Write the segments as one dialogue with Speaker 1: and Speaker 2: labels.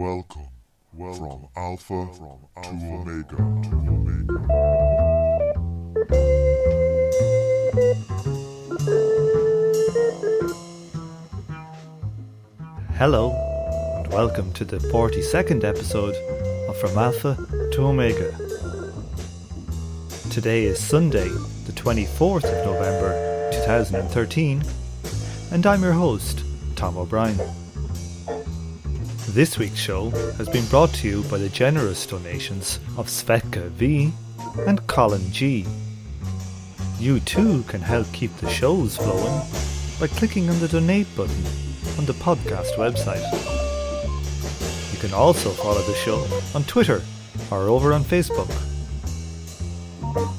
Speaker 1: Welcome, welcome from Alpha, from Alpha to Omega to Omega.
Speaker 2: Hello, and welcome to the 42nd episode of From Alpha to Omega. Today is Sunday, the 24th of November 2013, and I'm your host, Tom O'Brien. This week's show has been brought to you by the generous donations of Svetka V and Colin G. You too can help keep the shows flowing by clicking on the donate button on the podcast website. You can also follow the show on Twitter or over on Facebook.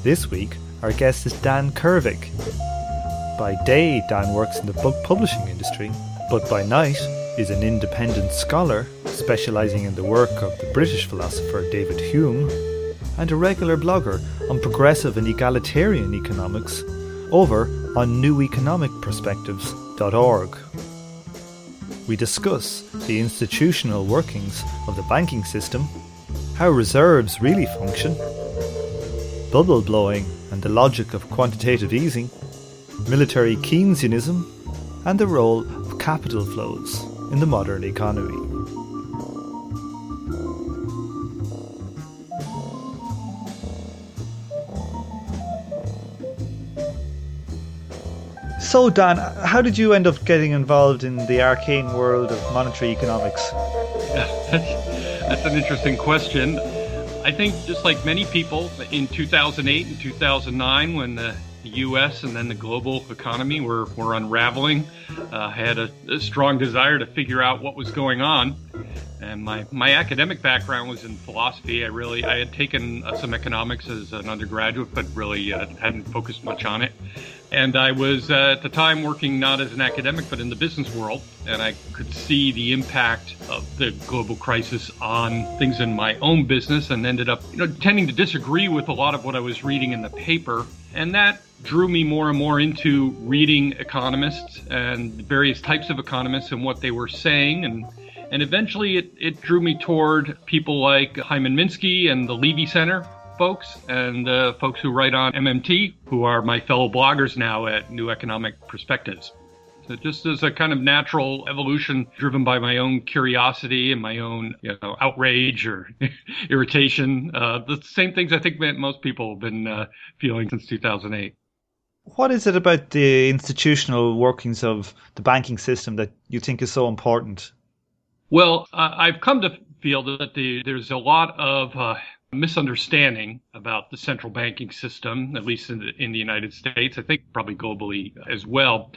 Speaker 2: This week, our guest is Dan Kervick. By day, Dan works in the book publishing industry, but by night is an independent scholar specialising in the work of the British philosopher David Hume and a regular blogger on progressive and egalitarian economics over on neweconomicperspectives.org. We discuss the institutional workings of the banking system, how reserves really function, bubble blowing and the logic of quantitative easing, military Keynesianism, and the role of capital flows in the modern economy. So, Dan, how did you end up getting involved in the arcane world of monetary economics?
Speaker 3: That's an interesting question. I think, just like many people, in 2008 and 2009, when the U.S. and then the global economy were, were unraveling, uh, I had a, a strong desire to figure out what was going on. And my, my academic background was in philosophy. I really I had taken uh, some economics as an undergraduate, but really uh, hadn't focused much on it. And I was uh, at the time working not as an academic, but in the business world, and I could see the impact of the global crisis on things in my own business, and ended up, you know, tending to disagree with a lot of what I was reading in the paper, and that drew me more and more into reading economists and various types of economists and what they were saying, and and eventually it, it drew me toward people like Hyman Minsky and the Levy Center, folks and uh, folks who write on MMT, who are my fellow bloggers now at New Economic Perspectives. So just as a kind of natural evolution driven by my own curiosity and my own you know, outrage or irritation, uh, the same things I think most people have been uh, feeling since 2008.
Speaker 2: What is it about the institutional workings of the banking system that you think is so important?
Speaker 3: Well, uh, I've come to feel that the, there's a lot of uh, misunderstanding about the central banking system, at least in the, in the United States, I think probably globally as well.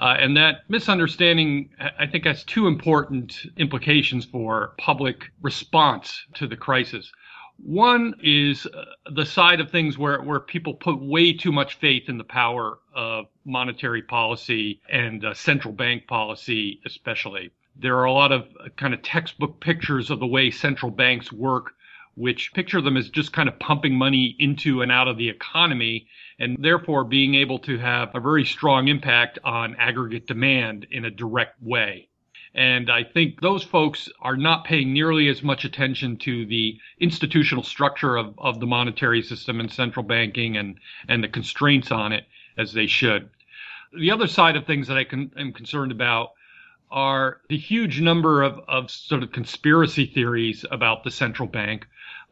Speaker 3: Uh, and that misunderstanding, I think, has two important implications for public response to the crisis. One is uh, the side of things where, where people put way too much faith in the power of monetary policy and uh, central bank policy, especially. There are a lot of uh, kind of textbook pictures of the way central banks work which picture them as just kind of pumping money into and out of the economy and therefore being able to have a very strong impact on aggregate demand in a direct way. And I think those folks are not paying nearly as much attention to the institutional structure of, of the monetary system and central banking and, and the constraints on it as they should. The other side of things that I can, am concerned about are the huge number of, of sort of conspiracy theories about the central bank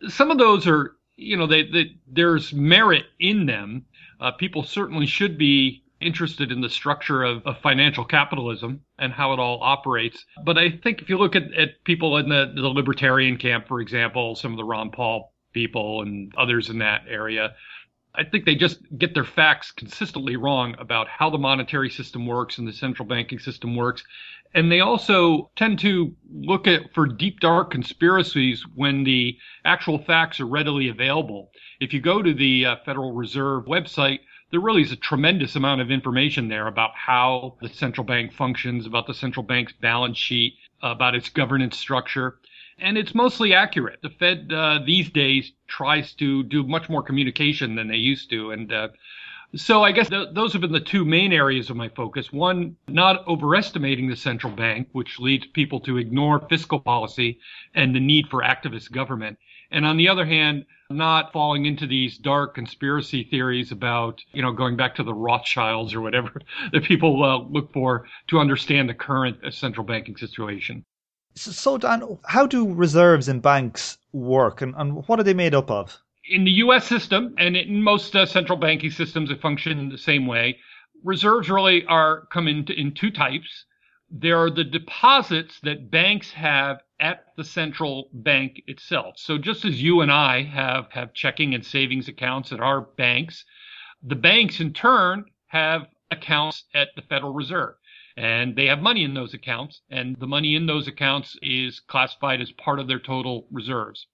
Speaker 3: some of those are, you know, they, they there's merit in them. Uh, people certainly should be interested in the structure of, of, financial capitalism and how it all operates. But I think if you look at, at people in the, the libertarian camp, for example, some of the Ron Paul people and others in that area, I think they just get their facts consistently wrong about how the monetary system works and the central banking system works. And they also tend to look at for deep dark conspiracies when the actual facts are readily available. If you go to the uh, Federal Reserve website, there really is a tremendous amount of information there about how the central bank functions, about the central bank's balance sheet, about its governance structure. And it's mostly accurate. The Fed uh, these days tries to do much more communication than they used to. And uh, So I guess th- those have been the two main areas of my focus. One, not overestimating the central bank, which leads people to ignore fiscal policy and the need for activist government. And on the other hand, not falling into these dark conspiracy theories about, you know, going back to the Rothschilds or whatever that people uh, look for to understand the current uh, central banking situation.
Speaker 2: So, Dan, how do reserves in banks work and, and what are they made up of?
Speaker 3: in the U.S. system and in most uh, central banking systems function in the same way, reserves really are come in, in two types. There are the deposits that banks have at the central bank itself. So just as you and I have, have checking and savings accounts at our banks, the banks in turn have accounts at the Federal Reserve. And they have money in those accounts, and the money in those accounts is classified as part of their total reserves.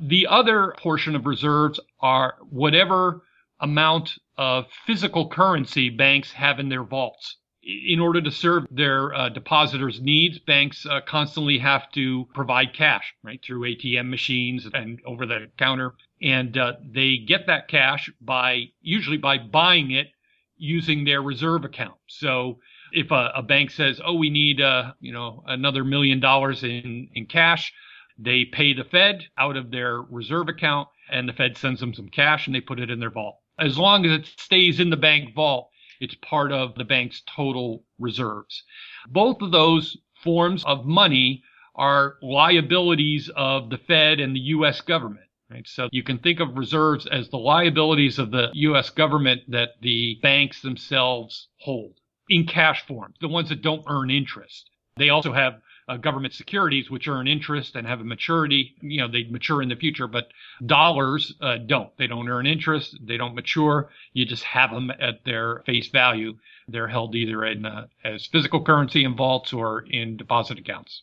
Speaker 3: The other portion of reserves are whatever amount of physical currency banks have in their vaults. In order to serve their uh, depositors' needs, banks uh, constantly have to provide cash, right, through ATM machines and over the counter. And uh, they get that cash by usually by buying it using their reserve account. So if a, a bank says, "Oh, we need, uh, you know, another million dollars in in cash," They pay the Fed out of their reserve account, and the Fed sends them some cash and they put it in their vault. As long as it stays in the bank vault, it's part of the bank's total reserves. Both of those forms of money are liabilities of the Fed and the U.S. government. Right? So you can think of reserves as the liabilities of the U.S. government that the banks themselves hold in cash form, the ones that don't earn interest. They also have uh, government securities, which earn interest and have a maturity. You know, they mature in the future, but dollars uh, don't. They don't earn interest. They don't mature. You just have them at their face value. They're held either in uh, as physical currency in vaults or in deposit accounts.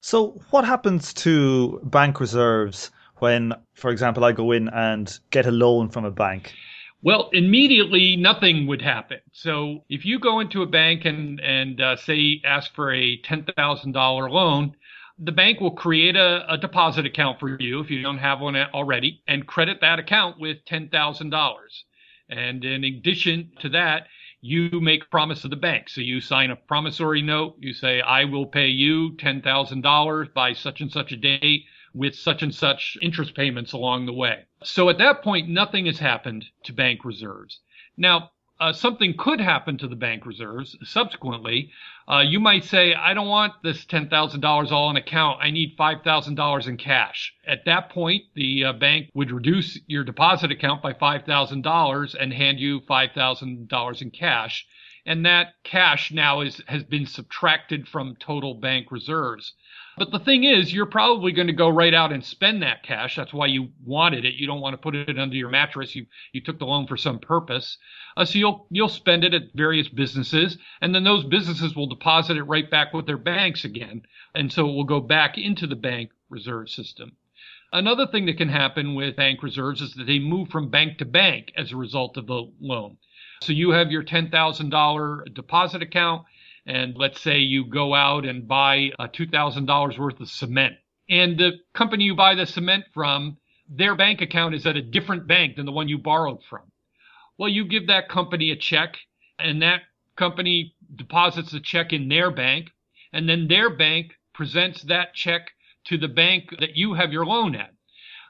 Speaker 2: So, what happens to bank reserves when, for example, I go in and get a loan from a bank?
Speaker 3: Well, immediately nothing would happen. So if you go into a bank and and uh, say ask for a ten thousand dollar loan, the bank will create a, a deposit account for you if you don't have one already, and credit that account with ten thousand dollars. And in addition to that, you make promise to the bank. So you sign a promissory note. You say, I will pay you $10,000 by such and such a date with such and such interest payments along the way. So at that point, nothing has happened to bank reserves. Now, uh, something could happen to the bank reserves subsequently. Uh, you might say, I don't want this $10,000 all in account. I need $5,000 in cash. At that point, the uh, bank would reduce your deposit account by $5,000 and hand you $5,000 in cash. And that cash now is, has been subtracted from total bank reserves. But the thing is, you're probably going to go right out and spend that cash. That's why you wanted it. You don't want to put it under your mattress. You you took the loan for some purpose. Uh, so you'll you'll spend it at various businesses, and then those businesses will deposit it right back with their banks again, and so it will go back into the bank reserve system. Another thing that can happen with bank reserves is that they move from bank to bank as a result of the loan. So you have your $10,000 deposit account and let's say you go out and buy a $2,000 worth of cement, and the company you buy the cement from, their bank account is at a different bank than the one you borrowed from. Well, you give that company a check, and that company deposits the check in their bank, and then their bank presents that check to the bank that you have your loan at.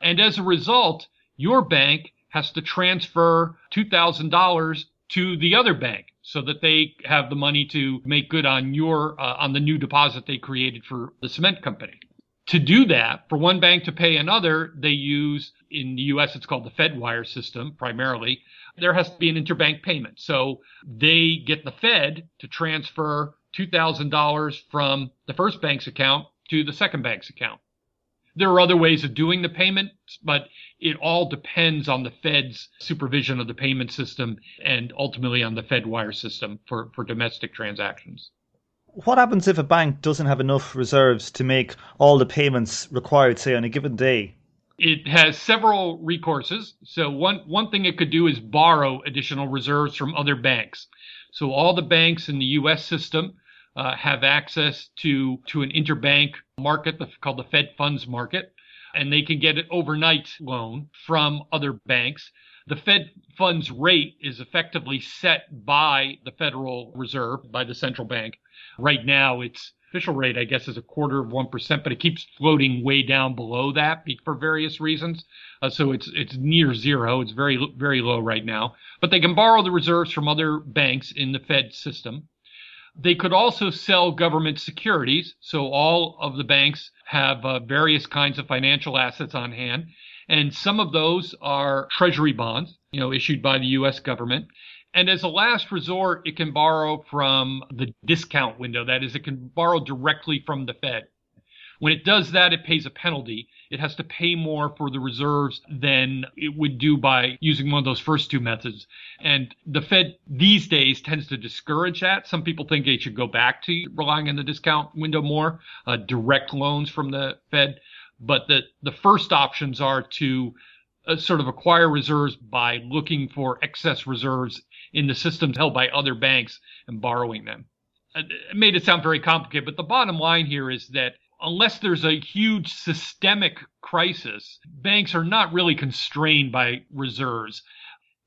Speaker 3: And as a result, your bank has to transfer $2,000 to the other bank so that they have the money to make good on your uh, on the new deposit they created for the cement company. To do that, for one bank to pay another, they use in the US it's called the Fed wire system primarily. There has to be an interbank payment. So they get the Fed to transfer $2,000 from the first bank's account to the second bank's account. There are other ways of doing the payments, but it all depends on the Fed's supervision of the payment system and ultimately on the Fed wire system for, for domestic transactions.
Speaker 2: What happens if a bank doesn't have enough reserves to make all the payments required, say, on a given day?
Speaker 3: It has several recourses. So one one thing it could do is borrow additional reserves from other banks. So all the banks in the U.S. system uh, have access to to an interbank market called the Fed funds market, and they can get an overnight loan from other banks. the Fed funds rate is effectively set by the Federal Reserve, by the central bank. Right now, its official rate, I guess, is a quarter of 1%, but it keeps floating way down below that for various reasons. Uh, so it's, it's near zero. It's very, very low right now, but they can borrow the reserves from other banks in the Fed system. They could also sell government securities. So all of the banks have uh, various kinds of financial assets on hand. And some of those are treasury bonds, you know, issued by the U.S. government. And as a last resort, it can borrow from the discount window. That is, it can borrow directly from the Fed. When it does that, it pays a penalty. It has to pay more for the reserves than it would do by using one of those first two methods. And the Fed these days tends to discourage that. Some people think they should go back to relying on the discount window more, uh, direct loans from the Fed. But the, the first options are to uh, sort of acquire reserves by looking for excess reserves in the systems held by other banks and borrowing them. Uh, it made it sound very complicated, but the bottom line here is that unless there's a huge systemic crisis, banks are not really constrained by reserves.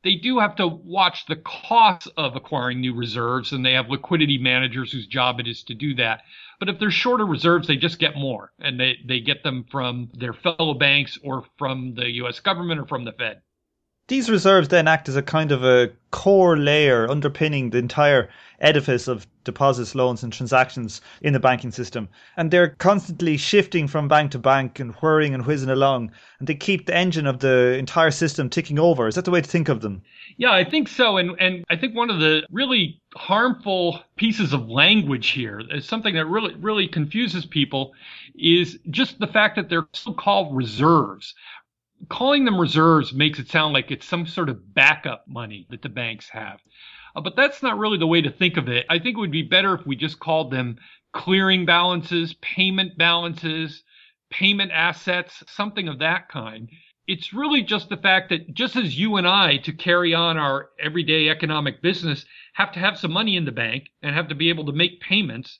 Speaker 3: They do have to watch the costs of acquiring new reserves, and they have liquidity managers whose job it is to do that. But if they're shorter reserves, they just get more, and they, they get them from their fellow banks or from the US government or from the Fed.
Speaker 2: These reserves then act as a kind of a core layer underpinning the entire edifice of deposits, loans, and transactions in the banking system. And they're constantly shifting from bank to bank and whirring and whizzing along. And they keep the engine of the entire system ticking over. Is that the way to think of them?
Speaker 3: Yeah, I think so. And, and I think one of the really harmful pieces of language here is something that really, really confuses people is just the fact that they're so called reserves calling them reserves makes it sound like it's some sort of backup money that the banks have. Uh, but that's not really the way to think of it. I think it would be better if we just called them clearing balances, payment balances, payment assets, something of that kind. It's really just the fact that just as you and I, to carry on our everyday economic business, have to have some money in the bank and have to be able to make payments,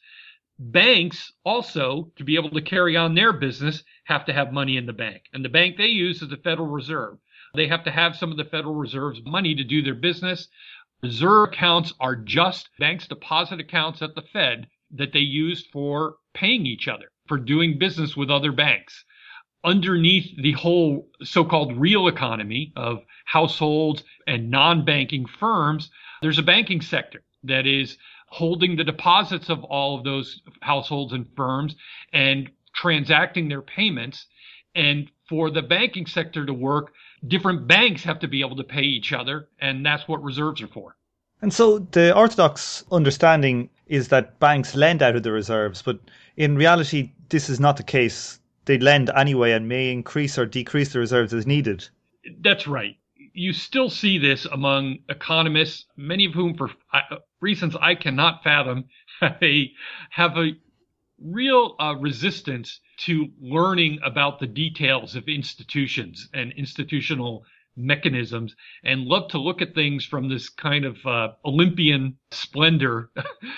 Speaker 3: banks also, to be able to carry on their business, have to have money in the bank. And the bank they use is the Federal Reserve. They have to have some of the Federal Reserve's money to do their business. Reserve accounts are just banks' deposit accounts at the Fed that they use for paying each other, for doing business with other banks. Underneath the whole so-called real economy of households and non-banking firms, there's a banking sector that is holding the deposits of all of those households and firms and transacting their payments. And for the banking sector to work, different banks have to be able to pay each other, and that's what reserves are for.
Speaker 2: And so the orthodox understanding is that banks lend out of the reserves, but in reality, this is not the case. They lend anyway and may increase or decrease the reserves as needed.
Speaker 3: That's right. You still see this among economists, many of whom, for reasons I cannot fathom, a, have a real uh, resistance to learning about the details of institutions and institutional mechanisms and love to look at things from this kind of uh, Olympian splendor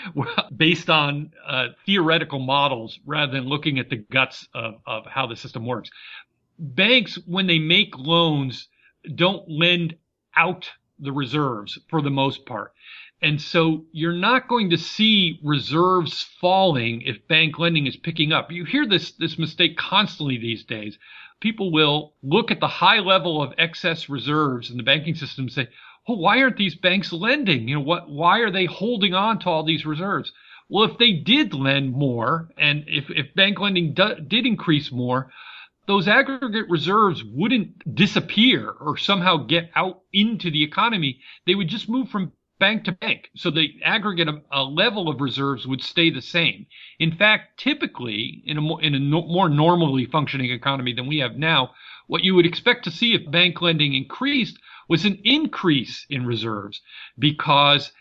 Speaker 3: based on uh, theoretical models rather than looking at the guts of, of how the system works. Banks, when they make loans, don't lend out the reserves for the most part. And so you're not going to see reserves falling if bank lending is picking up. You hear this, this mistake constantly these days. People will look at the high level of excess reserves in the banking system and say, why aren't these banks lending? You know, what, why are they holding on to all these reserves? Well, if they did lend more and if, if bank lending do, did increase more, those aggregate reserves wouldn't disappear or somehow get out into the economy. They would just move from bank to bank. So the aggregate uh, level of reserves would stay the same. In fact, typically in a, more, in a no, more normally functioning economy than we have now, what you would expect to see if bank lending increased was an increase in reserves because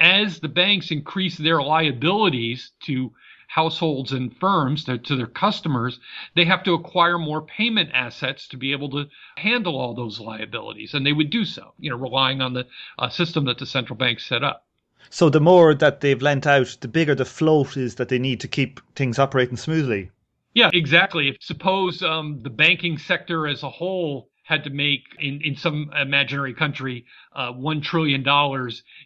Speaker 3: as the banks increase their liabilities to households and firms to, to, their customers, they have to acquire more payment assets to be able to handle all those liabilities. And they would do so, you know, relying on the uh, system that the central bank set up.
Speaker 2: So the more that they've lent out, the bigger the float is that they need to keep things operating smoothly.
Speaker 3: Yeah, exactly. If suppose um, the banking sector as a whole had to make in, in some imaginary country uh, $1 trillion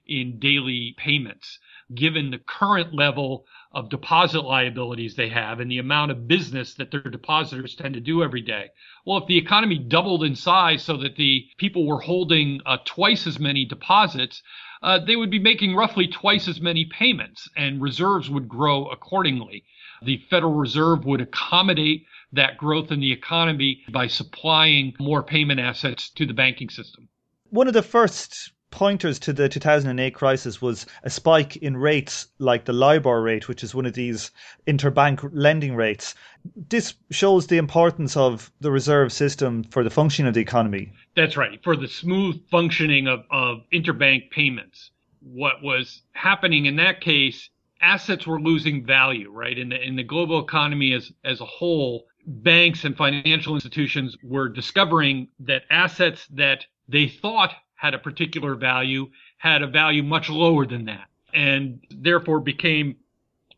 Speaker 3: in daily payments, given the current level of deposit liabilities they have and the amount of business that their depositors tend to do every day. Well, if the economy doubled in size so that the people were holding uh, twice as many deposits, uh, they would be making roughly twice as many payments and reserves would grow accordingly. The Federal Reserve would accommodate that growth in the economy by supplying more payment assets to the banking system.
Speaker 2: One of the first pointers to the 2008 crisis was a spike in rates like the LIBOR rate, which is one of these interbank lending rates. This shows the importance of the reserve system for the functioning of the economy.
Speaker 3: That's right, for the smooth functioning of, of interbank payments. What was happening in that case, assets were losing value, right? In the, in the global economy as, as a whole, banks and financial institutions were discovering that assets that they thought had a particular value had a value much lower than that and therefore became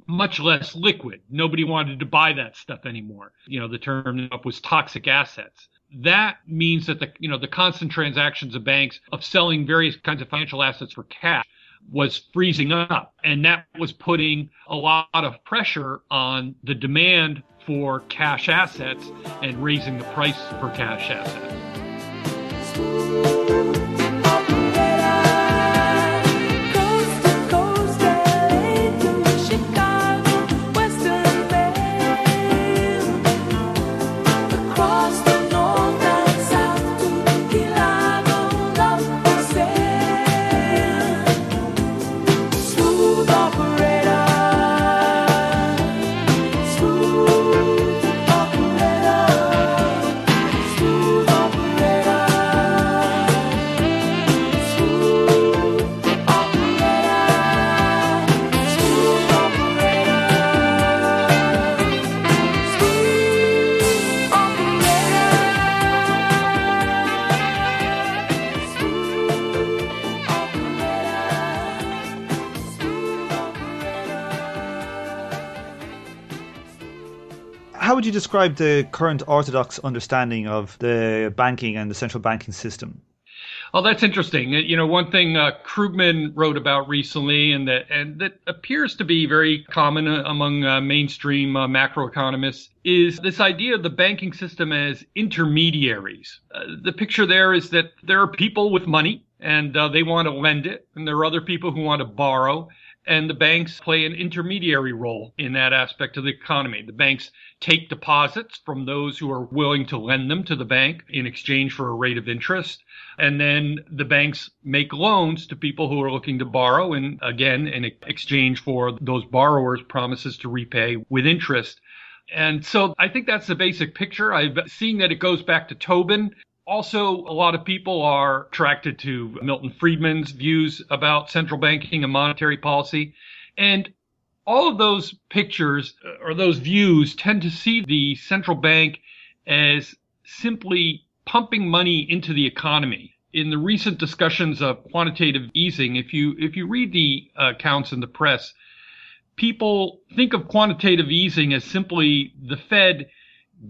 Speaker 3: much less liquid. Nobody wanted to buy that stuff anymore. You know, the term up was toxic assets. That means that the, you know, the constant transactions of banks of selling various kinds of financial assets for cash was freezing up. And that was putting a lot of pressure on the demand for cash assets and raising the price for cash assets.
Speaker 2: How would you describe the current orthodox understanding of the banking and the central banking system?
Speaker 3: Oh, that's interesting. You know, one thing uh, Krugman wrote about recently, and that and that appears to be very common uh, among uh, mainstream uh, macroeconomists, is this idea of the banking system as intermediaries. Uh, the picture there is that there are people with money, and uh, they want to lend it, and there are other people who want to borrow, and the banks play an intermediary role in that aspect of the economy. The banks take deposits from those who are willing to lend them to the bank in exchange for a rate of interest. And then the banks make loans to people who are looking to borrow. And again, in exchange for those borrowers' promises to repay with interest. And so I think that's the basic picture. I've seen that it goes back to Tobin. Also, a lot of people are attracted to Milton Friedman's views about central banking and monetary policy. And all of those pictures uh, or those views tend to see the central bank as simply pumping money into the economy. In the recent discussions of quantitative easing, if you if you read the accounts in the press, people think of quantitative easing as simply the Fed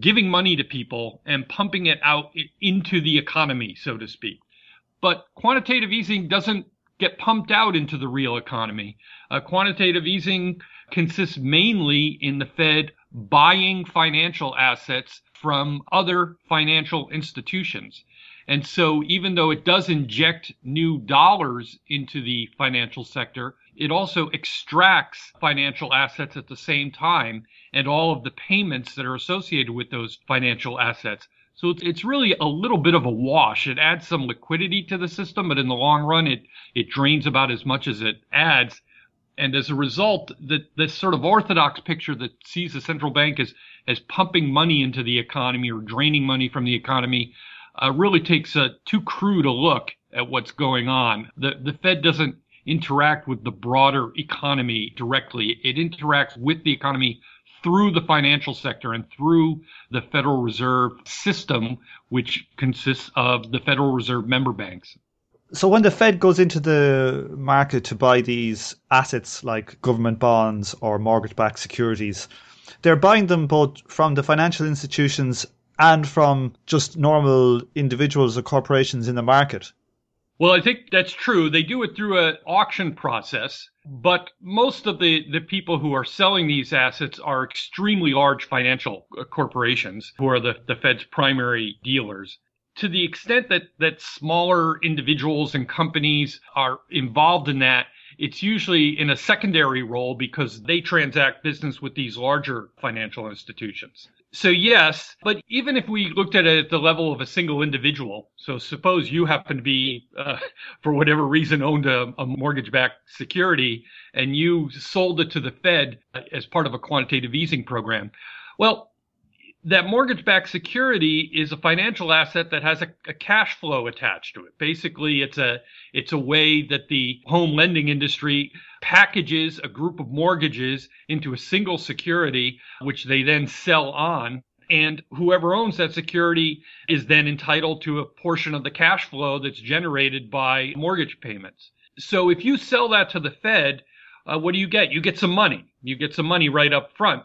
Speaker 3: giving money to people and pumping it out into the economy, so to speak. But quantitative easing doesn't get pumped out into the real economy. Uh, quantitative easing consists mainly in the Fed buying financial assets from other financial institutions. And so even though it does inject new dollars into the financial sector, it also extracts financial assets at the same time and all of the payments that are associated with those financial assets. So it's really a little bit of a wash. It adds some liquidity to the system, but in the long run, it, it drains about as much as it adds. And as a result, the, this sort of orthodox picture that sees the central bank as, as pumping money into the economy or draining money from the economy uh, really takes a too crude a look at what's going on. The, the Fed doesn't interact with the broader economy directly. It interacts with the economy through the financial sector and through the Federal Reserve system, which consists of the Federal Reserve member banks.
Speaker 2: So when the Fed goes into the market to buy these assets like government bonds or mortgage-backed securities, they're buying them both from the financial institutions and from just normal individuals or corporations in the market?
Speaker 3: Well, I think that's true. They do it through an auction process, but most of the, the people who are selling these assets are extremely large financial uh, corporations who are the, the Fed's primary dealers. To the extent that, that smaller individuals and companies are involved in that, it's usually in a secondary role because they transact business with these larger financial institutions. So yes, but even if we looked at it at the level of a single individual, so suppose you happen to be, uh, for whatever reason, owned a, a mortgage-backed security and you sold it to the Fed as part of a quantitative easing program. Well, that mortgage-backed security is a financial asset that has a, a, cash flow attached to it. Basically, it's a it's a way that the home lending industry packages a group of mortgages into a single security, which they then sell on. And whoever owns that security is then entitled to a portion of the cash flow that's generated by mortgage payments. So if you sell that to the Fed, uh, what do you get? You get some money. You get some money right up front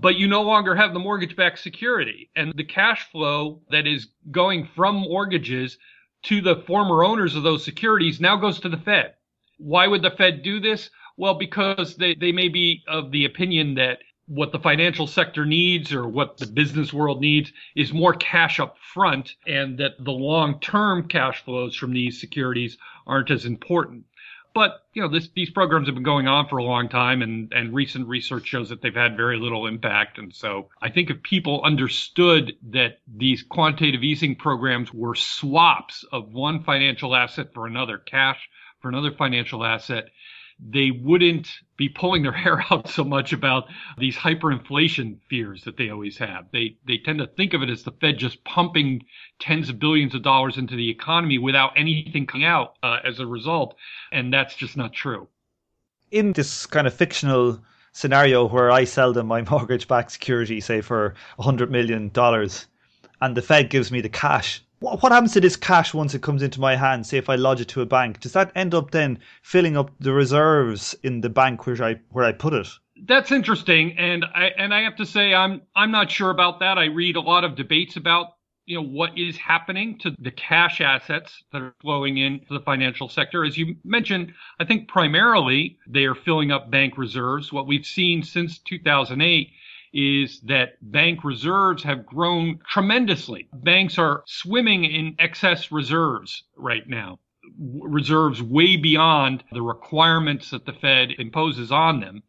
Speaker 3: but you no longer have the mortgage backed security. And the cash flow that is going from mortgages to the former owners of those securities now goes to the Fed. Why would the Fed do this? Well, because they, they may be of the opinion that what the financial sector needs or what the business world needs is more cash up front and that the long term cash flows from these securities aren't as important. But you know, this, these programs have been going on for a long time, and and recent research shows that they've had very little impact. And so, I think if people understood that these quantitative easing programs were swaps of one financial asset for another, cash for another financial asset, they wouldn't be pulling their hair out so much about these hyperinflation fears that they always have. They they tend to think of it as the Fed just pumping tens of billions of dollars into the economy without anything coming out uh, as a result, and that's just not true.
Speaker 2: In this kind of fictional scenario where I sell them my mortgage-backed security, say for hundred million dollars, and the Fed gives me the cash what what happens to this cash once it comes into my hand? Say if I lodge it to a bank, does that end up then filling up the reserves in the bank where I where I put it?
Speaker 3: That's interesting, and I and I have to say I'm I'm not sure about that. I read a lot of debates about you know what is happening to the cash assets that are flowing into the financial sector. As you mentioned, I think primarily they are filling up bank reserves. What we've seen since 2008 is that bank reserves have grown tremendously. Banks are swimming in excess reserves right now. Reserves way beyond the requirements that the Fed imposes on them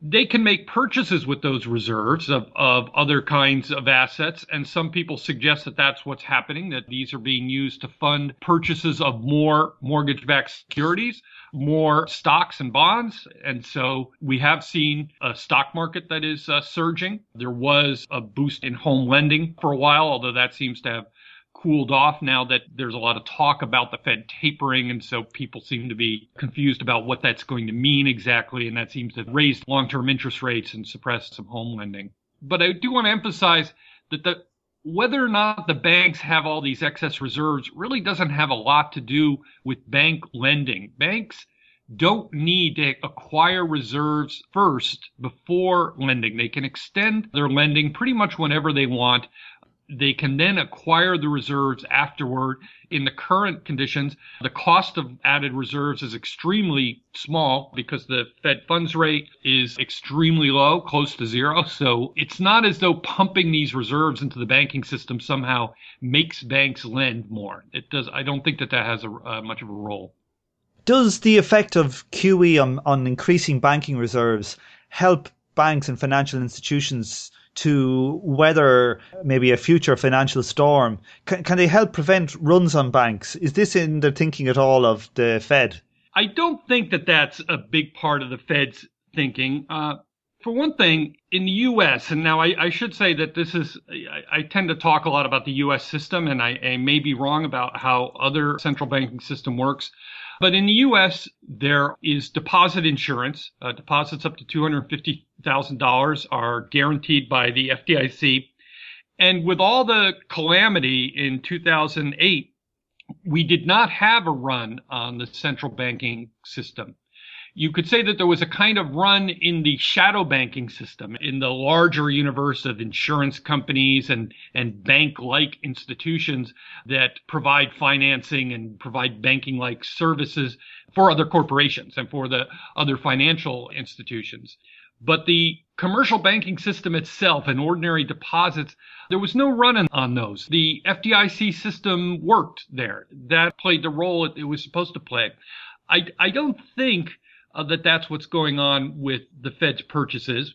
Speaker 3: they can make purchases with those reserves of, of other kinds of assets. And some people suggest that that's what's happening, that these are being used to fund purchases of more mortgage backed securities, more stocks and bonds. And so we have seen a stock market that is uh, surging. There was a boost in home lending for a while, although that seems to have cooled off now that there's a lot of talk about the Fed tapering. And so people seem to be confused about what that's going to mean exactly. And that seems to raise long term interest rates and suppress some home lending. But I do want to emphasize that the whether or not the banks have all these excess reserves really doesn't have a lot to do with bank lending. Banks don't need to acquire reserves first before lending. They can extend their lending pretty much whenever they want they can then acquire the reserves afterward. In the current conditions, the cost of added reserves is extremely small because the Fed funds rate is extremely low, close to zero. So it's not as though pumping these reserves into the banking system somehow makes banks lend more. It does. I don't think that that has a, uh, much of a role.
Speaker 2: Does the effect of QE on, on increasing banking reserves help banks and financial institutions to weather maybe a future financial storm? Can, can they help prevent runs on banks? Is this in their thinking at all of the Fed?
Speaker 3: I don't think that that's a big part of the Fed's thinking. Uh, for one thing, in the U.S., and now I, I should say that this is, I, I, tend to talk a lot about the U.S. system, and I, I may be wrong about how other central banking system works. But in the U.S., there is deposit insurance. Uh, deposits up to $250,000 are guaranteed by the FDIC. And with all the calamity in 2008, we did not have a run on the central banking system. You could say that there was a kind of run in the shadow banking system in the larger universe of insurance companies and, and bank like institutions that provide financing and provide banking like services for other corporations and for the other financial institutions. But the commercial banking system itself and ordinary deposits, there was no run on those. The FDIC system worked there. That played the role it was supposed to play. I, I don't think uh, that that's what's going on with the Fed's purchases.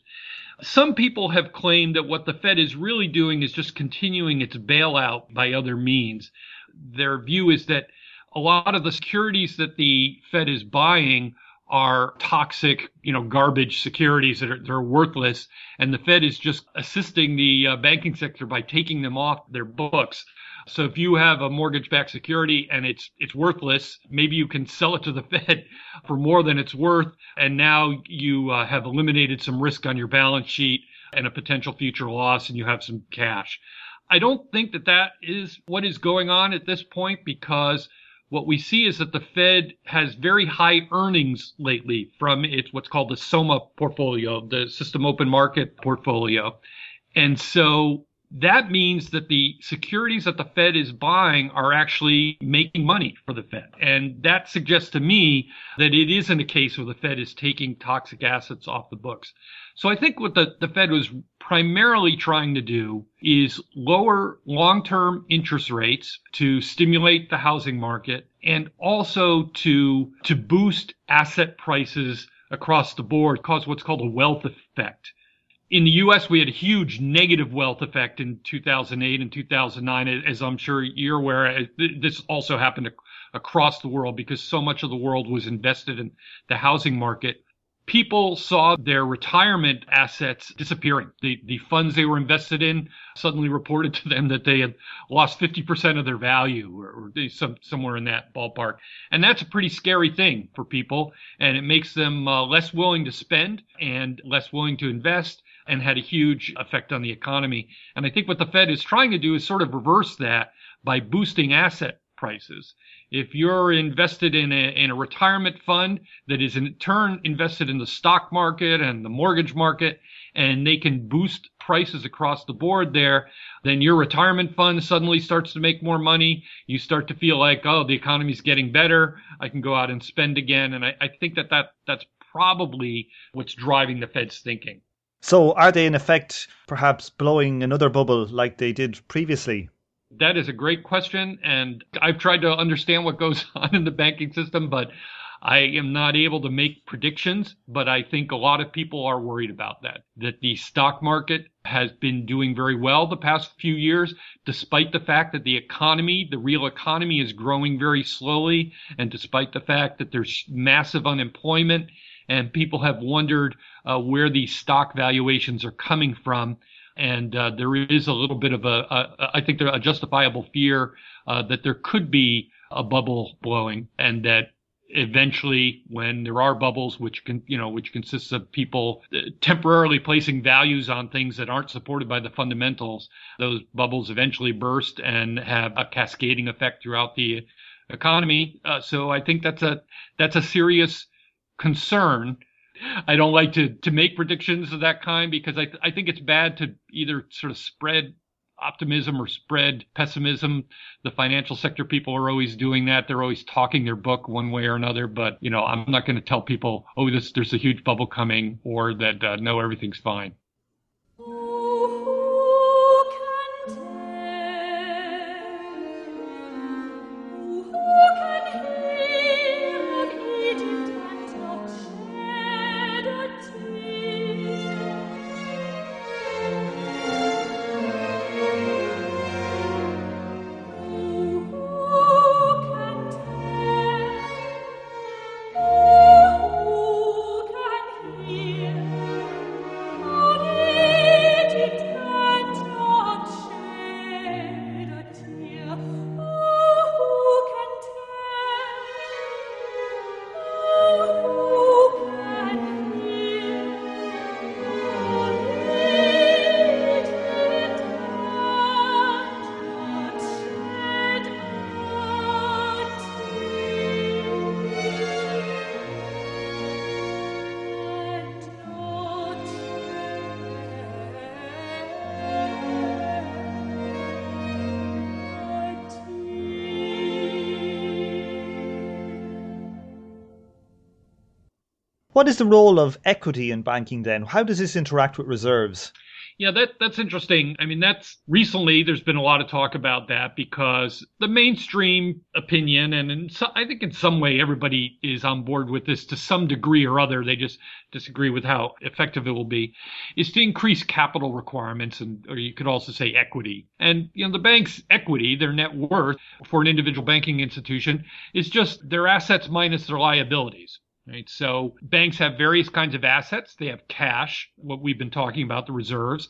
Speaker 3: Some people have claimed that what the Fed is really doing is just continuing its bailout by other means. Their view is that a lot of the securities that the Fed is buying are toxic, you know, garbage securities that are, that are worthless, and the Fed is just assisting the uh, banking sector by taking them off their books. So if you have a mortgage-backed security and it's it's worthless, maybe you can sell it to the Fed for more than it's worth, and now you uh, have eliminated some risk on your balance sheet and a potential future loss, and you have some cash. I don't think that that is what is going on at this point because what we see is that the Fed has very high earnings lately from its what's called the SOMA portfolio, the system open market portfolio. And so that means that the securities that the Fed is buying are actually making money for the Fed. And that suggests to me that it isn't a case where the Fed is taking toxic assets off the books. So I think what the, the Fed was primarily trying to do is lower long-term interest rates to stimulate the housing market and also to, to boost asset prices across the board, cause what's called a wealth effect in the US, we had a huge negative wealth effect in 2008 and 2009, as I'm sure you're aware. This also happened across the world because so much of the world was invested in the housing market. People saw their retirement assets disappearing. The, the funds they were invested in suddenly reported to them that they had lost 50% of their value or, or some, somewhere in that ballpark. And that's a pretty scary thing for people. And it makes them uh, less willing to spend and less willing to invest and had a huge effect on the economy. And I think what the Fed is trying to do is sort of reverse that by boosting asset prices. If you're invested in a, in a retirement fund that is in turn invested in the stock market and the mortgage market, and they can boost prices across the board there, then your retirement fund suddenly starts to make more money. You start to feel like, oh, the economy's getting better. I can go out and spend again. And I, I think that, that that's probably what's driving the Fed's thinking.
Speaker 2: So, are they in effect perhaps blowing another bubble like they did previously?
Speaker 3: That is a great question. And I've tried to understand what goes on in the banking system, but I am not able to make predictions. But I think a lot of people are worried about that, that the stock market has been doing very well the past few years, despite the fact that the economy, the real economy is growing very slowly. And despite the fact that there's massive unemployment and people have wondered uh, where these stock valuations are coming from. And uh, there is a little bit of a, a I think, a justifiable fear uh, that there could be a bubble blowing, and that eventually, when there are bubbles, which can, you know, which consists of people uh, temporarily placing values on things that aren't supported by the fundamentals, those bubbles eventually burst and have a cascading effect throughout the economy. Uh, so I think that's a that's a serious concern I don't like to to make predictions of that kind because I I think it's bad to either sort of spread optimism or spread pessimism. The financial sector people are always doing that. They're always talking their book one way or another. But you know, I'm not going to tell people, oh, this there's a huge bubble coming, or that uh, no, everything's fine.
Speaker 2: What is the role of equity in banking then? How does this interact with reserves?
Speaker 3: Yeah, that that's interesting. I mean, that's recently there's been a lot of talk about that because the mainstream opinion, and in so, I think in some way everybody is on board with this to some degree or other. They just disagree with how effective it will be, is to increase capital requirements, and or you could also say equity. And you know, the bank's equity, their net worth for an individual banking institution, is just their assets minus their liabilities. Right. So banks have various kinds of assets. They have cash, what we've been talking about, the reserves.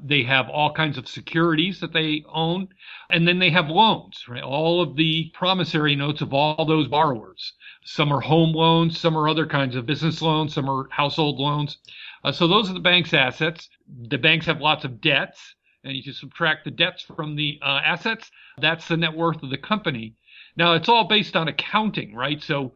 Speaker 3: They have all kinds of securities that they own. And then they have loans, right? All of the promissory notes of all those borrowers. Some are home loans, some are other kinds of business loans, some are household loans. Uh, so those are the bank's assets. The banks have lots of debts. And you subtract the debts from the uh, assets. That's the net worth of the company. Now it's all based on accounting, right? So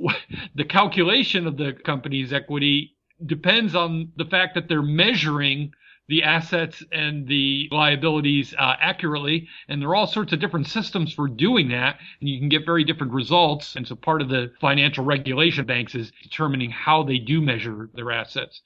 Speaker 3: the calculation of the company's equity depends on the fact that they're measuring the assets and the liabilities uh, accurately. And there are all sorts of different systems for doing that. And you can get very different results. And so part of the financial regulation banks is determining how they do measure their assets.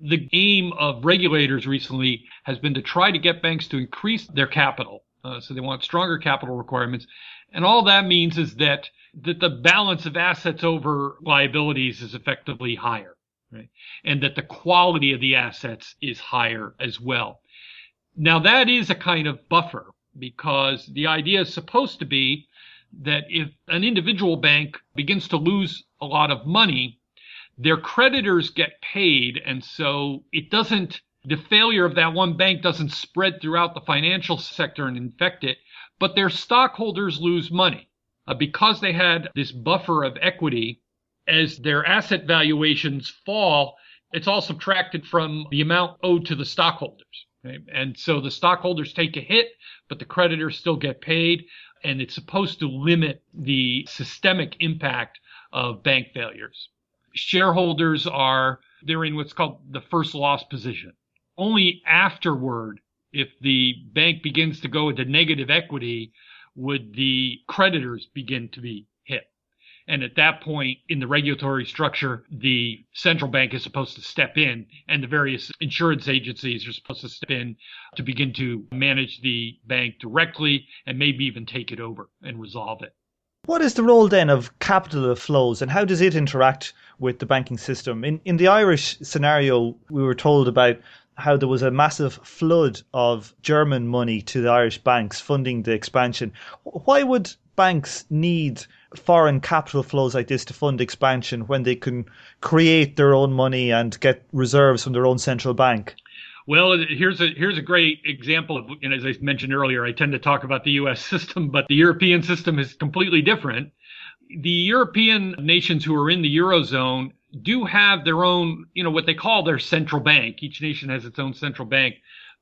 Speaker 3: The aim of regulators recently has been to try to get banks to increase their capital. Uh, so they want stronger capital requirements. And all that means is that that the balance of assets over liabilities is effectively higher, right? And that the quality of the assets is higher as well. Now that is a kind of buffer because the idea is supposed to be that if an individual bank begins to lose a lot of money, their creditors get paid. And so it doesn't, the failure of that one bank doesn't spread throughout the financial sector and infect it, but their stockholders lose money uh, because they had this buffer of equity as their asset valuations fall, it's all subtracted from the amount owed to the stockholders. Okay? And so the stockholders take a hit, but the creditors still get paid. And it's supposed to limit the systemic impact of bank failures. Shareholders are, they're in what's called the first loss position. Only afterward, if the bank begins to go into negative equity, would the creditors begin to be hit. And at that point in the regulatory structure, the central bank is supposed to step in and the various insurance agencies are supposed to step in to begin to manage the bank directly and maybe even take it over and resolve it.
Speaker 2: What is the role then of capital flows and how does it interact with the banking system? In in the Irish scenario, we were told about how there was a massive flood of German money to the Irish banks funding the expansion. Why would banks need foreign capital flows like this to fund expansion when they can create their own money and get reserves from their own central bank?
Speaker 3: Well, here's a here's a great example of, and as I mentioned earlier, I tend to talk about the U.S. system, but the European system is completely different. The European nations who are in the eurozone do have their own, you know, what they call their central bank. Each nation has its own central bank.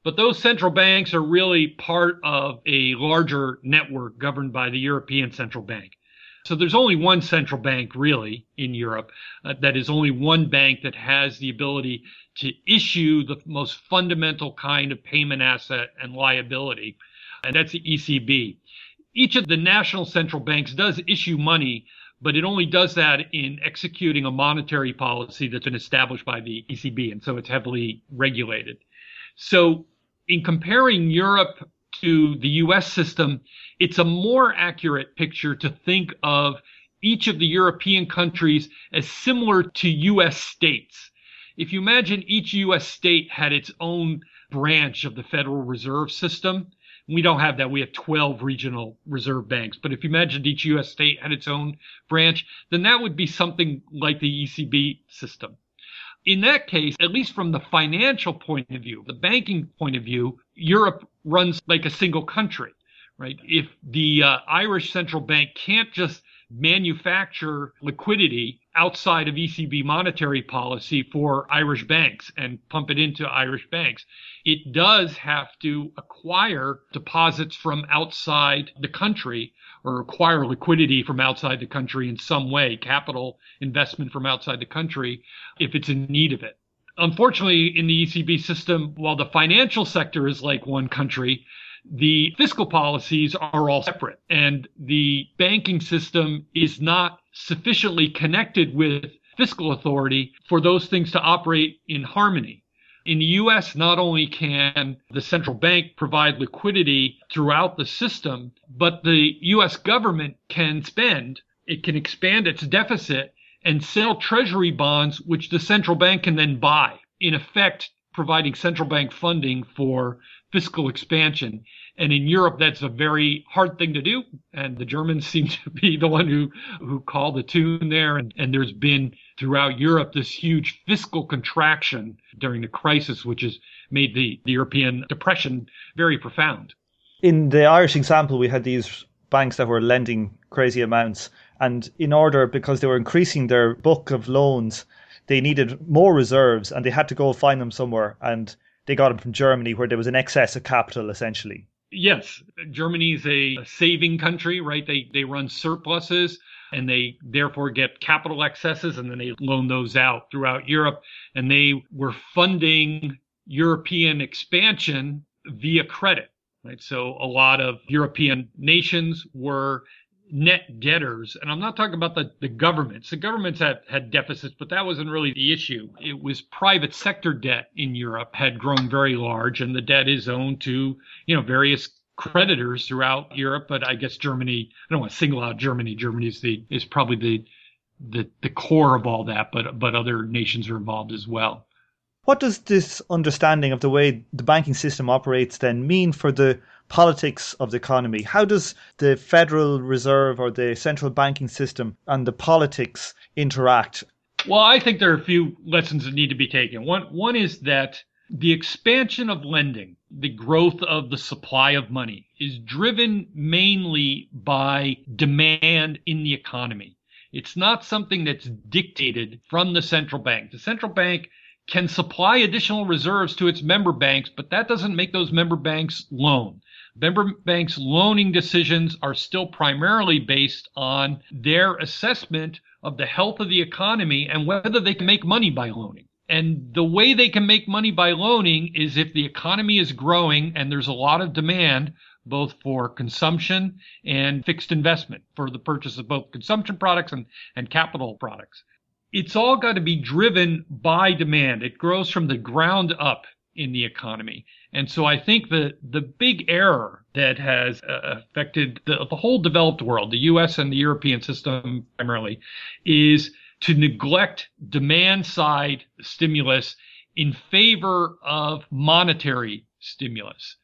Speaker 3: But those central banks are really part of a larger network governed by the European Central Bank. So there's only one central bank really in Europe. Uh, that is only one bank that has the ability to issue the most fundamental kind of payment asset and liability. And that's the ECB. Each of the national central banks does issue money but it only does that in executing a monetary policy that's been established by the ECB. And so it's heavily regulated. So in comparing Europe to the US system, it's a more accurate picture to think of each of the European countries as similar to US states. If you imagine each US state had its own branch of the Federal Reserve System, we don't have that. We have 12 regional reserve banks. But if you imagined each U.S. state had its own branch, then that would be something like the ECB system. In that case, at least from the financial point of view, the banking point of view, Europe runs like a single country, right? If the uh, Irish central bank can't just manufacture liquidity outside of ECB monetary policy for Irish banks and pump it into Irish banks. It does have to acquire deposits from outside the country or acquire liquidity from outside the country in some way, capital investment from outside the country if it's in need of it. Unfortunately, in the ECB system, while the financial sector is like one country, the fiscal policies are all separate and the banking system is not sufficiently connected with fiscal authority for those things to operate in harmony. In the US, not only can the central bank provide liquidity throughout the system, but the US government can spend, it can expand its deficit and sell treasury bonds, which the central bank can then buy, in effect, providing central bank funding for fiscal expansion. And in Europe, that's a very hard thing to do. And the Germans seem to be the one who, who called the tune there. And, and there's been throughout Europe this huge fiscal contraction during the crisis, which has made the, the European depression very profound.
Speaker 2: In the Irish example, we had these banks that were lending crazy amounts. And in order, because they were increasing their book of loans, they needed more reserves and they had to go find them somewhere. And they got them from Germany, where there was an excess of capital, essentially.
Speaker 3: Yes, Germany is a saving country, right? They they run surpluses and they therefore get capital excesses and then they loan those out throughout Europe and they were funding European expansion via credit, right? So a lot of European nations were net debtors, and I'm not talking about the, the governments. The governments had, had deficits, but that wasn't really the issue. It was private sector debt in Europe had grown very large, and the debt is owned to, you know, various creditors throughout Europe. But I guess Germany, I don't want to single out Germany. Germany is the is probably the the the core of all that, but but other nations are involved as well.
Speaker 2: What does this understanding of the way the banking system operates then mean for the politics of the economy. How does the Federal Reserve or the central banking system and the politics interact?
Speaker 3: Well, I think there are a few lessons that need to be taken. One, one is that the expansion of lending, the growth of the supply of money, is driven mainly by demand in the economy. It's not something that's dictated from the central bank. The central bank can supply additional reserves to its member banks, but that doesn't make those member banks loan. Member banks' loaning decisions are still primarily based on their assessment of the health of the economy and whether they can make money by loaning. And the way they can make money by loaning is if the economy is growing and there's a lot of demand, both for consumption and fixed investment for the purchase of both consumption products and, and capital products. It's all got to be driven by demand. It grows from the ground up in the economy. And so I think the, the big error that has uh, affected the, the whole developed world, the US and the European system primarily, is to neglect demand side stimulus in favor of monetary stimulus.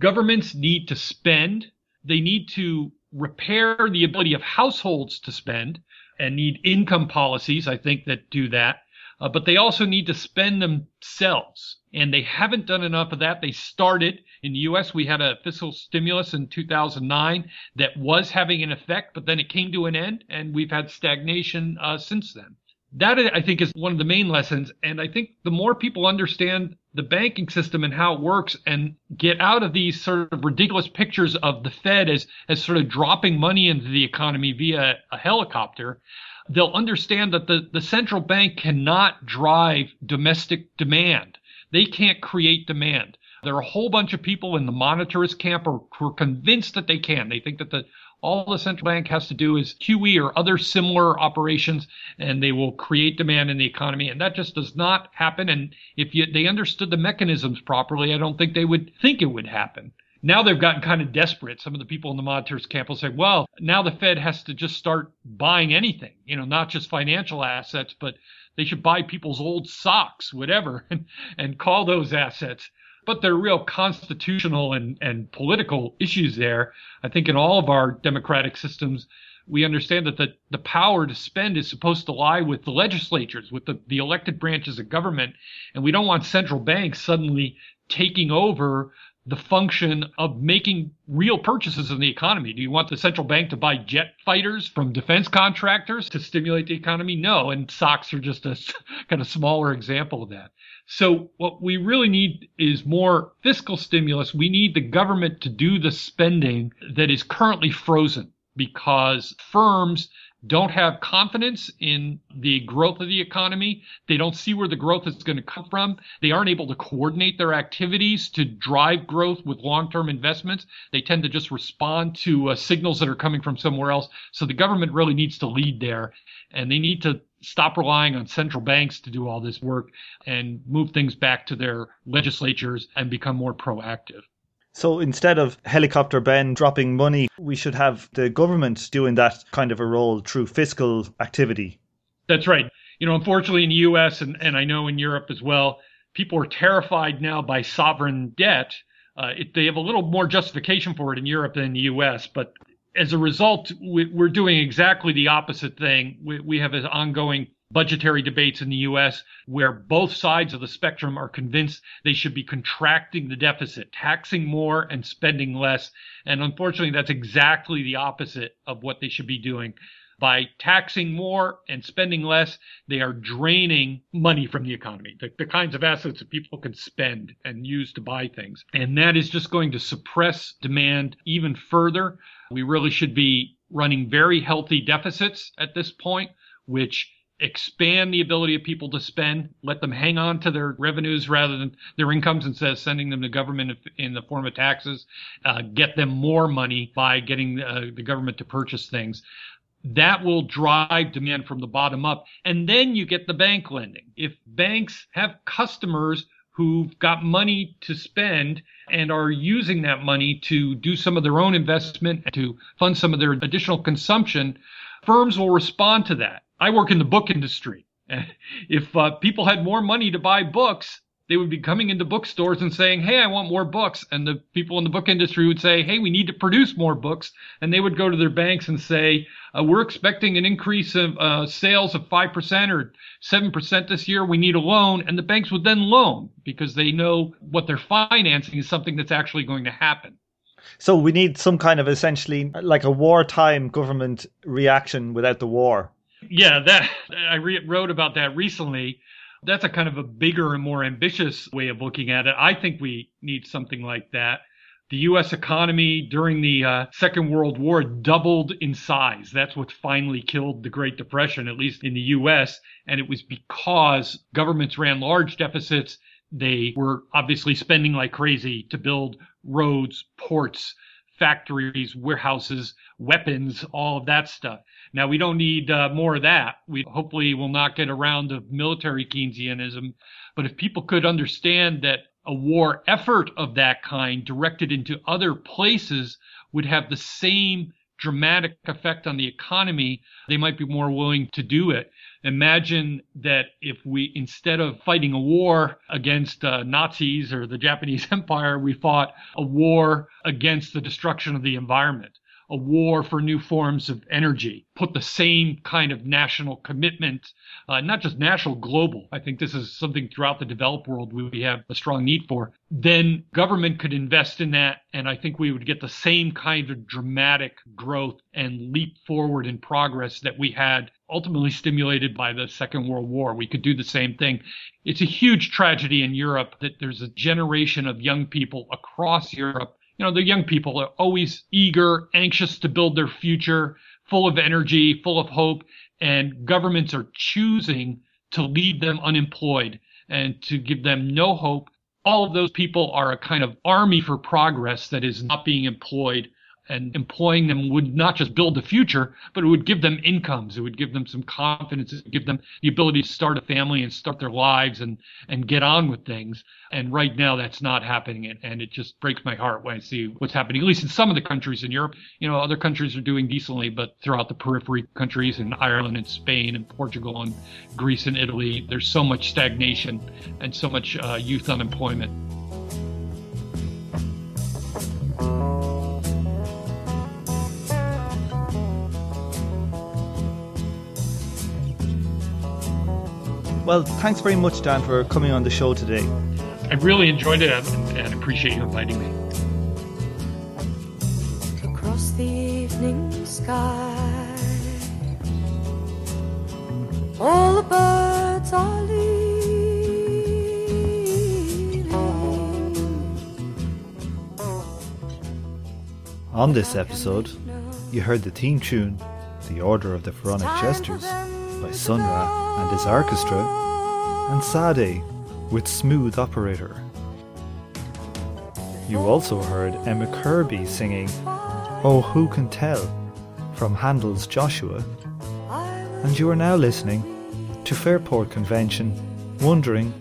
Speaker 3: Governments need to spend. They need to repair the ability of households to spend and need income policies, I think, that do that. Uh, but they also need to spend themselves. And they haven't done enough of that. They started in the U.S. We had a fiscal stimulus in 2009 that was having an effect, but then it came to an end, and we've had stagnation uh, since then. That I think is one of the main lessons. And I think the more people understand the banking system and how it works and get out of these sort of ridiculous pictures of the Fed as, as sort of dropping money into the economy via a helicopter, they'll understand that the, the central bank cannot drive domestic demand. They can't create demand. There are a whole bunch of people in the monetarist camp who are convinced that they can. They think that the all the central bank has to do is QE or other similar operations, and they will create demand in the economy. And that just does not happen. And if you, they understood the mechanisms properly, I don't think they would think it would happen. Now they've gotten kind of desperate. Some of the people in the monetarist camp will say, well, now the Fed has to just start buying anything, you know, not just financial assets, but they should buy people's old socks, whatever, and, and call those assets. But there are real constitutional and, and political issues there. I think in all of our democratic systems, we understand that the, the power to spend is supposed to lie with the legislatures, with the, the elected branches of government. And we don't want central banks suddenly taking over the function of making real purchases in the economy. Do you want the central bank to buy jet fighters from defense contractors to stimulate the economy? No. And socks are just a kind of smaller example of that. So what we really need is more fiscal stimulus. We need the government to do the spending that is currently frozen because firms don't have confidence in the growth of the economy. They don't see where the growth is going to come from. They aren't able to coordinate their activities to drive growth with long-term investments. They tend to just respond to uh, signals that are coming from somewhere else. So the government really needs to lead there and they need to stop relying on central banks to do all this work and move things back to their legislatures and become more proactive.
Speaker 2: So instead of helicopter Ben dropping money, we should have the government doing that kind of a role through fiscal activity.
Speaker 3: That's right. You know, unfortunately in the US and, and I know in Europe as well, people are terrified now by sovereign debt. Uh, it, they have a little more justification for it in Europe than in the US, but as a result, we, are doing exactly the opposite thing. We, we have an ongoing budgetary debates in the US where both sides of the spectrum are convinced they should be contracting the deficit, taxing more and spending less. And unfortunately, that's exactly the opposite of what they should be doing. By taxing more and spending less, they are draining money from the economy, the, the kinds of assets that people can spend and use to buy things. And that is just going to suppress demand even further. We really should be running very healthy deficits at this point, which expand the ability of people to spend, let them hang on to their revenues rather than their incomes instead of sending them to government in the form of taxes, uh, get them more money by getting uh, the government to purchase things that will drive demand from the bottom up. And then you get the bank lending. If banks have customers who've got money to spend and are using that money to do some of their own investment to fund some of their additional consumption, firms will respond to that. I work in the book industry. If uh, people had more money to buy books, they would be coming into bookstores and saying, Hey, I want more books. And the people in the book industry would say, Hey, we need to produce more books. And they would go to their banks and say, uh, We're expecting an increase of uh, sales of 5% or 7% this year. We need a loan. And the banks would then loan because they know what they're financing is something that's actually going to happen.
Speaker 2: So we need some kind of essentially like a wartime government reaction without the war.
Speaker 3: Yeah, that I re- wrote about that recently that's a kind of a bigger and more ambitious way of looking at it. I think we need something like that. The U.S. economy during the uh, Second World War doubled in size. That's what finally killed the Great Depression, at least in the U.S. And it was because governments ran large deficits. They were obviously spending like crazy to build roads, ports, factories, warehouses, weapons, all of that stuff. Now we don't need uh, more of that. We hopefully will not get a round of military Keynesianism, but if people could understand that a war effort of that kind directed into other places would have the same dramatic effect on the economy, they might be more willing to do it. Imagine that if we, instead of fighting a war against uh, Nazis or the Japanese Empire, we fought a war against the destruction of the environment a war for new forms of energy, put the same kind of national commitment, uh, not just national, global. I think this is something throughout the developed world we have a strong need for. Then government could invest in that. And I think we would get the same kind of dramatic growth and leap forward in progress that we had ultimately stimulated by the Second World War. We could do the same thing. It's a huge tragedy in Europe that there's a generation of young people across Europe you know, the young people are always eager, anxious to build their future, full of energy, full of hope, and governments are choosing to leave them unemployed and to give them no hope. All of those people are a kind of army for progress that is not being employed and employing them would not just build the future, but it would give them incomes. It would give them some confidence. It would give them the ability to start a family and start their lives and, and get on with things. And right now that's not happening. And, it just breaks my heart when I see what's happening, at least in some of the countries in Europe. You know, other countries are doing decently, but throughout the periphery countries in Ireland and Spain and Portugal and Greece and Italy, there's so much stagnation and so much uh, youth unemployment.
Speaker 2: Well, thanks very much, Dan, for coming on the show today.
Speaker 3: I really enjoyed it and, and appreciate you inviting me. Across the evening sky, all the birds are leaving.
Speaker 2: On this episode, you heard the theme tune, The Order of the Pharaonic Jesters, by Sun Ra and his orchestra, and Sade with Smooth Operator. You also heard Emma Kirkby singing Oh Who Can Tell from Handel's Joshua, and you are now listening to Fairport Convention, wondering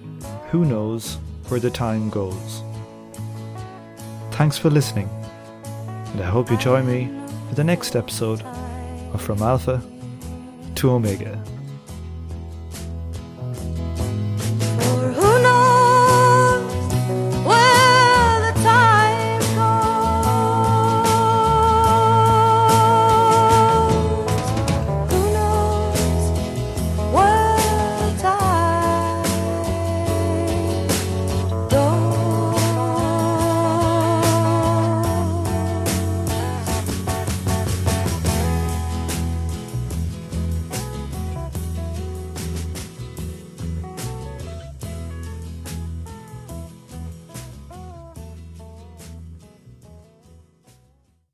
Speaker 2: who knows where the time goes. Thanks for listening, and I hope you join me for the next episode of From Alpha to Omega.